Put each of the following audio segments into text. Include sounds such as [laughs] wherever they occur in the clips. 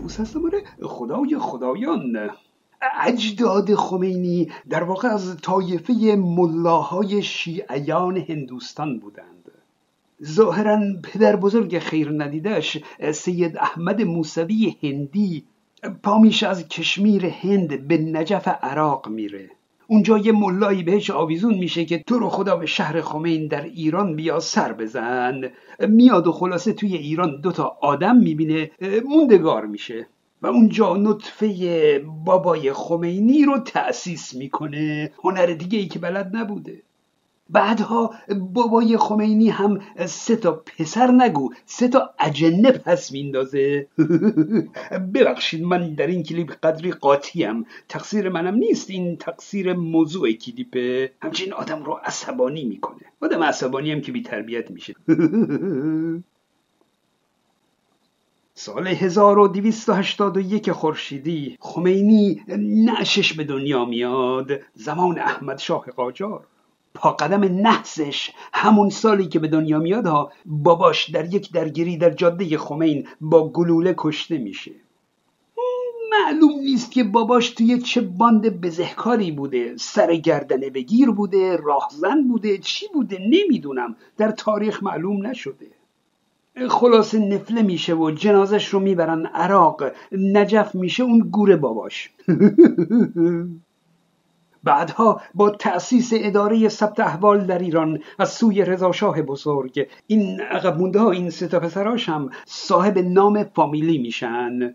طوس هستم خدای خدایان. اجداد خمینی در واقع از طایفه ملاهای شیعیان هندوستان بودند. ظاهرا پدر بزرگ خیر ندیدش سید احمد موسوی هندی پامیش از کشمیر هند به نجف عراق میره. اونجا یه ملایی بهش آویزون میشه که تو رو خدا به شهر خمین در ایران بیا سر بزن. میاد و خلاصه توی ایران دوتا آدم می‌بینه موندگار میشه و اونجا نطفه بابای خمینی رو تأسیس می‌کنه. هنر دیگه ای که بلد نبوده. بعدها بابای خمینی هم سه تا پسر نگو سه تا اجنه پس میندازه. [laughs] ببخشید من در این کلیپ قدری قاطیم. تقصیر منم نیست این تقصیر موضوع کلیپه. همچین آدم رو عصبانی می‌کنه. آدم عصبانی هم که بی تربیت میشه. [laughs] سال 1281 خورشیدی خمینی نعشش به دنیا میاد. زمان احمد شاه قاجار. پا قدم نحسش همون سالی که به دنیا میاد ها باباش در یک درگیری در جاده خمین با گلوله کشته میشه. معلوم نیست که باباش توی چه باند بزهکاری بوده سر گردنه بگیر بوده راهزن بوده چی بوده نمی‌دونم در تاریخ معلوم نشده. خلاصه نفله میشه و جنازش رو می‌برن عراق نجف میشه اون گوره باباش. [laughs] بعدها با تأسیس اداره ثبت احوال در ایران از سوی رضاشاه بزرگ این عقب مونده ها این سه پسراش هم صاحب نام فامیلی میشن.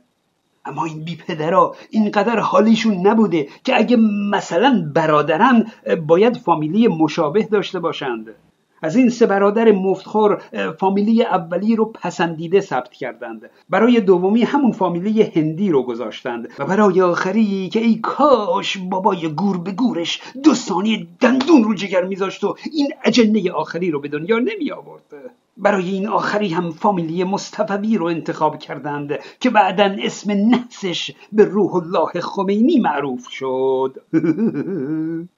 اما این بی پدرها اینقدر حالیشون نبوده که اگه مثلا برادرن باید فامیلی مشابه داشته باشند. از این سه برادر مفتخور فامیلی اولی رو پسندیده ثبت کردند. برای دومی همون فامیلی هندی رو گذاشتند. و برای آخری که ای کاش بابای گور به گورش دو ثانیه دندون رو جگر میذاشت و این اجنه آخری رو به دنیا نمی آورد. برای این آخری هم فامیلی مصطفوی رو انتخاب کردند که بعدا اسم نحسش به روح الله خمینی معروف شد. [laughs]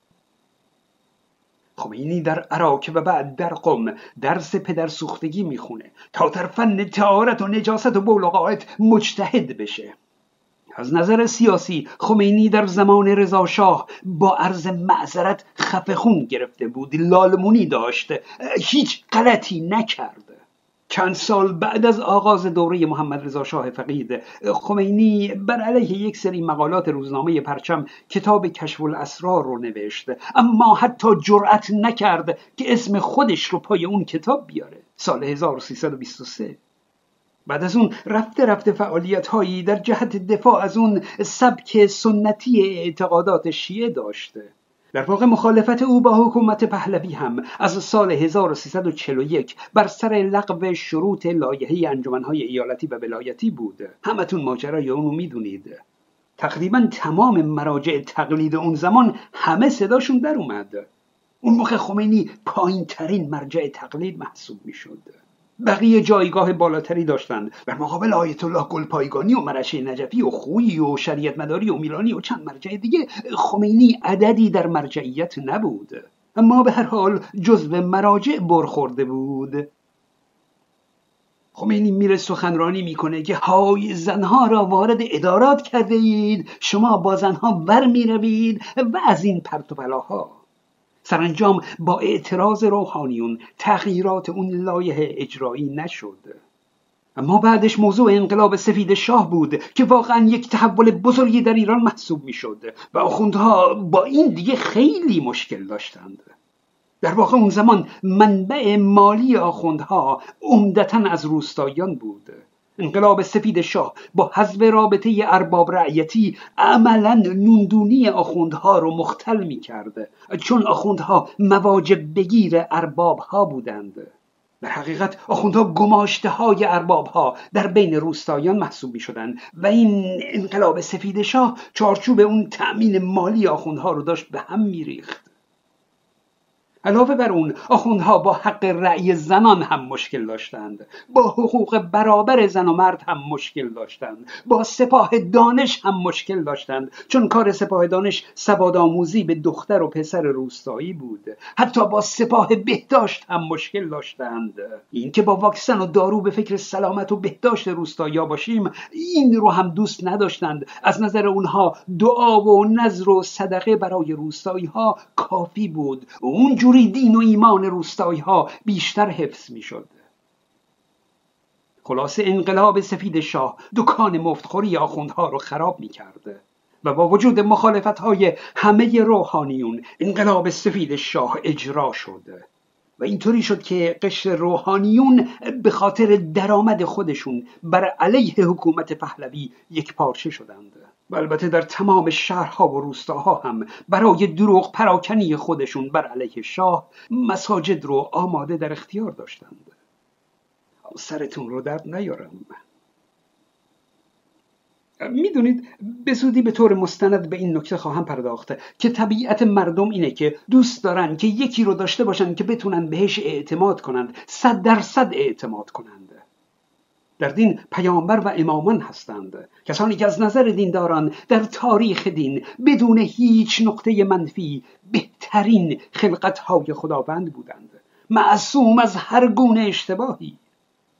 خمینی در عراق و بعد در قم درس پدر سوختگی می‌خونه تا در فن تهارت و نجاست و بولقایت مجتهد بشه. از نظر سیاسی خمینی در زمان رضا شاه با عرض معذرت خفه خون گرفته بود لالمونی داشت. هیچ غلطی نکرد. چند سال بعد از آغاز دوره محمد رضا شاه فقید خمینی بر علیه یک سری مقالات روزنامه پرچم کتاب کشف الاسرار رو نوشت. اما حتی جرأت نکرد که اسم خودش رو پای اون کتاب بیاره. سال 1323 بعد از اون رفته رفته فعالیت هایی در جهت دفاع از اون سبک سنتی اعتقادات شیعه داشته. در واقع مخالفت او با حکومت پهلوی هم از سال 1341 بر سر لغو شروط لایحه انجمنهای ایالتی و ولایتی بود. همتون ماجرای اونو می‌دونید. تقریبا تمام مراجع تقلید اون زمان همه صداشون در اومد. اون موقع خمینی پایین ترین مرجع تقلید محسوب می‌شد. بقیه جایگاه بالاتری داشتند در مقابل آیت الله گلپایگانی و مرشه نجفی و خویی و شریعت مداری و میلانی و چند مرجع دیگه خمینی عددی در مرجعیت نبود. اما به هر حال جزو مراجع برخورده بود. خمینی میره سخنرانی می‌کنه که های زنها را وارد ادارات کرده اید شما با زنها ور می‌روید و از این پرت و سرانجام با اعتراض روحانیون تغییرات اون لایه اجرایی نشد. اما بعدش موضوع انقلاب سفید شاه بود که واقعا یک تحول بزرگی در ایران محسوب می‌شد و آخوندها با این دیگه خیلی مشکل داشتند. در واقع اون زمان منبع مالی آخوندها عمدتا از روستاییان بود. انقلاب سفید شاه با حذف رابطه ارباب رعیتی عملا نوندونی آخوندها رو مختل می کرده چون آخوندها مواجب بگیر ارباب ها بودند. در حقیقت آخوندها گماشته های ارباب ها در بین روستایان محسوب می شدند و این انقلاب سفید شاه چارچوب اون تأمین مالی آخوندها رو داشت به هم می ریخت علاوه بر اون آخوندها با حق رأی زنان هم مشکل داشتند. با حقوق برابر زن و مرد هم مشکل داشتند. با سپاه دانش هم مشکل داشتند. چون کار سپاه دانش سواد آموزی به دختر و پسر روستایی بود. حتی با سپاه بهداشت هم مشکل داشتند. این که با واکسن و دارو به فکر سلامت و بهداشت روستایی باشیم این رو هم دوست نداشتند. از نظر اونها دعا و نظر و صدقه برای روستایی ها کافی بود. اونجوری دین و ایمان روستایی ها بیشتر حفظ می شد خلاصه انقلاب سفید شاه دکان مفتخوری آخوندها رو خراب می کرد و با وجود مخالفت های همه روحانیون انقلاب سفید شاه اجرا شد. و اینطوری شد که قشر روحانیون به خاطر درآمد خودشون بر علیه حکومت پهلوی یک پارچه شدند. و البته در تمام شهرها و روستاها هم برای دروغ پراکنی خودشون بر علیه شاه مساجد رو آماده در اختیار داشتند. سرتون رو درد نیارم. می‌دونید به زودی به طور مستند به این نکته خواهم پرداخته که طبیعت مردم اینه که دوست دارن که یکی رو داشته باشن که بتونن بهش اعتماد کنند صد درصد اعتماد کنند. در دین پیامبر و امامان هستند. کسانی که از نظر دینداران در تاریخ دین بدون هیچ نقطه منفی بهترین خلقتهای خداوند بودند. معصوم از هر گونه اشتباهی.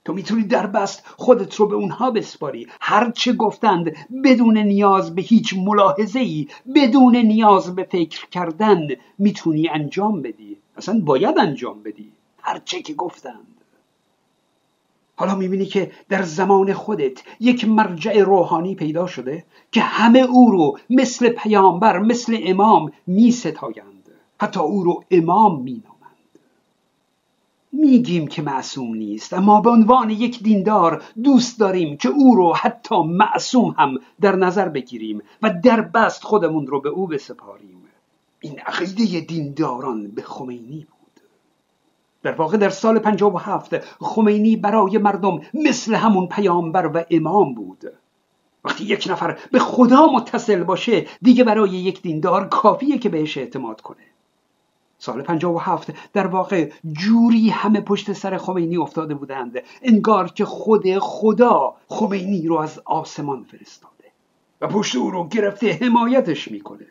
تو می‌تونی در بست خودت رو به اونها بسپاری. هرچه گفتند بدون نیاز به هیچ ملاحظه ای بدون نیاز به فکر کردن می‌تونی انجام بدی. اصلا باید انجام بدی. هرچه که گفتند. حالا می‌بینی که در زمان خودت یک مرجع روحانی پیدا شده که همه او رو مثل پیامبر مثل امام میستایند. حتی او رو امام مینامند. میگیم که معصوم نیست اما به عنوان یک دیندار دوست داریم که او رو حتی معصوم هم در نظر بگیریم و در بست خودمون رو به او بسپاریم. این عقیده دینداران به خمینی بود. در واقع در سال 57 خمینی برای مردم مثل همون پیامبر و امام بود. وقتی یک نفر به خدا متصل باشه دیگه برای یک دیندار کافیه که بهش اعتماد کنه. سال 57 در واقع جوری همه پشت سر خمینی افتاده بودند انگار که خود خدا خمینی رو از آسمان فرستاده و پشت او رو گرفته حمایتش می‌کنه.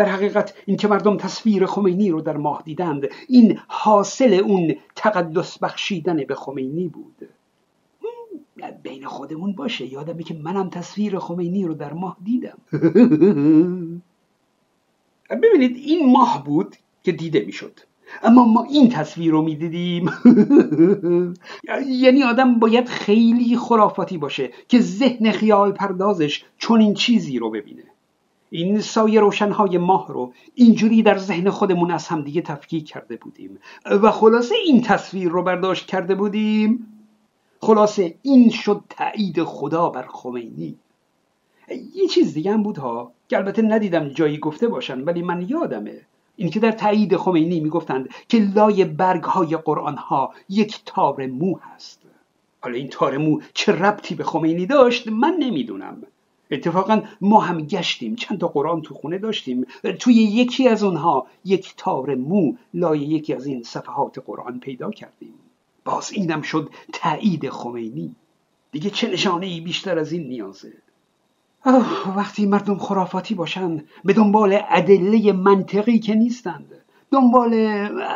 در حقیقت این که مردم تصویر خمینی رو در ماه دیدند این حاصل اون تقدس بخشیدن به خمینی بود. بین خودمون باشه یادمه که منم تصویر خمینی رو در ماه دیدم. [laughs] ببینید این ماه بود که دیده می‌شد. اما ما این تصویر رو می‌دیدیم. [laughs] یعنی آدم باید خیلی خرافاتی باشه که ذهن خیال پردازش چون این چیزی رو ببینه. این سایه روشنهای ماه رو اینجوری در ذهن خودمون از همدیگه تفکیک کرده بودیم. و خلاصه این تصویر رو برداشت کرده بودیم. خلاصه این شد تایید خدا بر خمینی. یه چیز دیگه هم بود ها که البته ندیدم جایی گفته باشن ولی من یادمه. این که در تایید خمینی می‌گفتند که لای برگ های قرآن ها یک تار مو هست. حالا این تار مو چه ربطی به خمینی داشت؟ من نمی‌دونم. اتفاقا ما هم گشتیم. چند تا قرآن تو خونه داشتیم. توی یکی از اونها یک تار مو لای یکی از این صفحات قرآن پیدا کردیم. باز اینم شد تایید خمینی. دیگه چه نشانه ای بیشتر از این نیازه؟ وقتی مردم خرافاتی باشن به دنبال ادله منطقی که نیستند. دنبال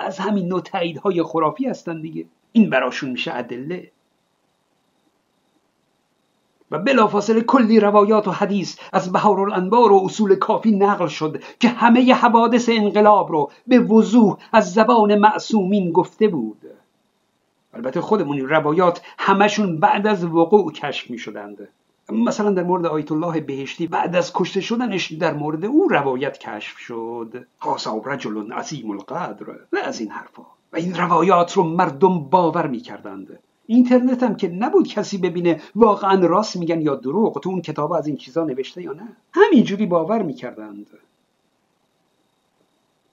از همین نوع تاییدهای خرافی هستند دیگه. این براشون میشه ادله. و بلافاصله کلی روایات و حدیث از بهار الانبار و اصول کافی نقل شد که همه حوادث انقلاب رو به وضوح از زبان معصومین گفته بود. البته خودمون این روایات همشون بعد از وقوع کشف می شدند مثلا در مورد آیت الله بهشتی بعد از کشته شدنش در مورد او روایت کشف شد. خاصا رجل عظیم القدر و از این حرفا. و این روایات رو مردم باور می‌کردند. اینترنت هم که نبود کسی ببینه واقعا راست میگن یا دروغ. تو اون کتاب از این چیزا نوشته یا نه؟ همینجوری باور می‌کردند.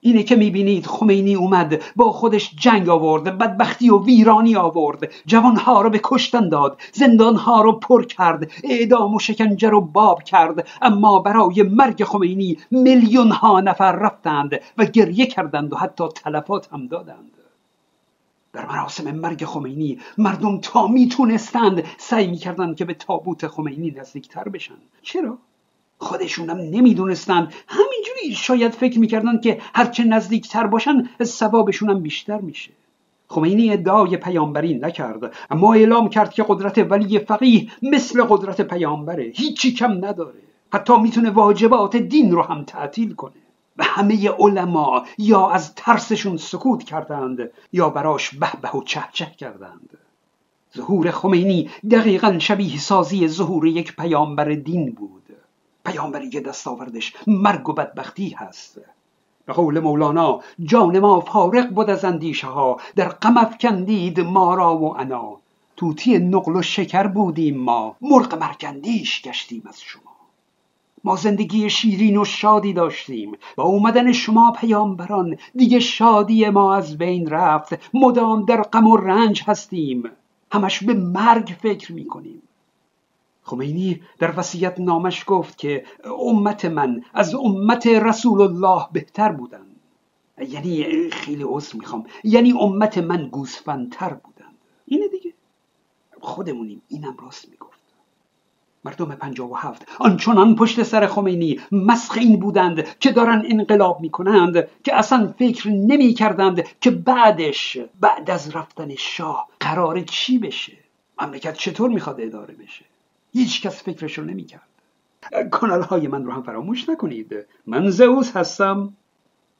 اینه که می‌بینید خمینی اومد با خودش جنگ آورد بدبختی و ویرانی آورد. جوانها رو به کشتن داد زندانها رو پر کرد اعدام و شکنجه رو باب کرد. اما برای مرگ خمینی میلیون ها نفر رفتند و گریه کردند و حتی تلفات هم دادند. در مراسم مرگ خمینی مردم تا می‌تونستند سعی می‌کردند که به تابوت خمینی نزدیکتر بشن. چرا؟ خودشونم نمی‌دونستند. همینجوری شاید فکر می‌کردند که هرچه نزدیکتر باشن ثوابشونم بیشتر میشه. خمینی ادعای پیامبری نکرد اما اعلام کرد که قدرت ولی فقیه مثل قدرت پیامبره. هیچی کم نداره. حتی می‌تونه واجبات دین رو هم تعطیل کنه. و همه علما یا از ترسشون سکوت کردند یا براش به به و چه چه کردند. ظهور خمینی دقیقا شبیه سازی ظهور یک پیامبر دین بود. پیامبری که دستاوردش مرگ و بدبختی هست. به قول مولانا جان ما فارق بود از اندیشه ها در غم افکندید ما را و انا. توتی نقل و شکر بودیم ما مرغ مرکندیش گشتیم از شما. ما زندگی شیرین و شادی داشتیم با اومدن شما پیامبران دیگه شادی ما از بین رفت. مدام در غم و رنج هستیم. همش به مرگ فکر می‌کنیم. خمینی در وصیت نامش گفت که امت من از امت رسول الله بهتر بودن یعنی خیلی عذر می‌خوام. یعنی امت من گوسفندتر بودن اینه دیگه. خودمونیم. اینم راست می‌گفت مردم پنجاه و هفت. آنچنان پشت سر خمینی مسخ این بودند که دارن انقلاب می‌کنند که اصلا فکر نمی کردند که بعدش بعد از رفتن شاه قرار چی بشه؟ مملکت چطور می‌خواد اداره بشه؟ هیچ کس فکرش رو نمی کرد کانال های من رو هم فراموش نکنید. من زئوس هستم.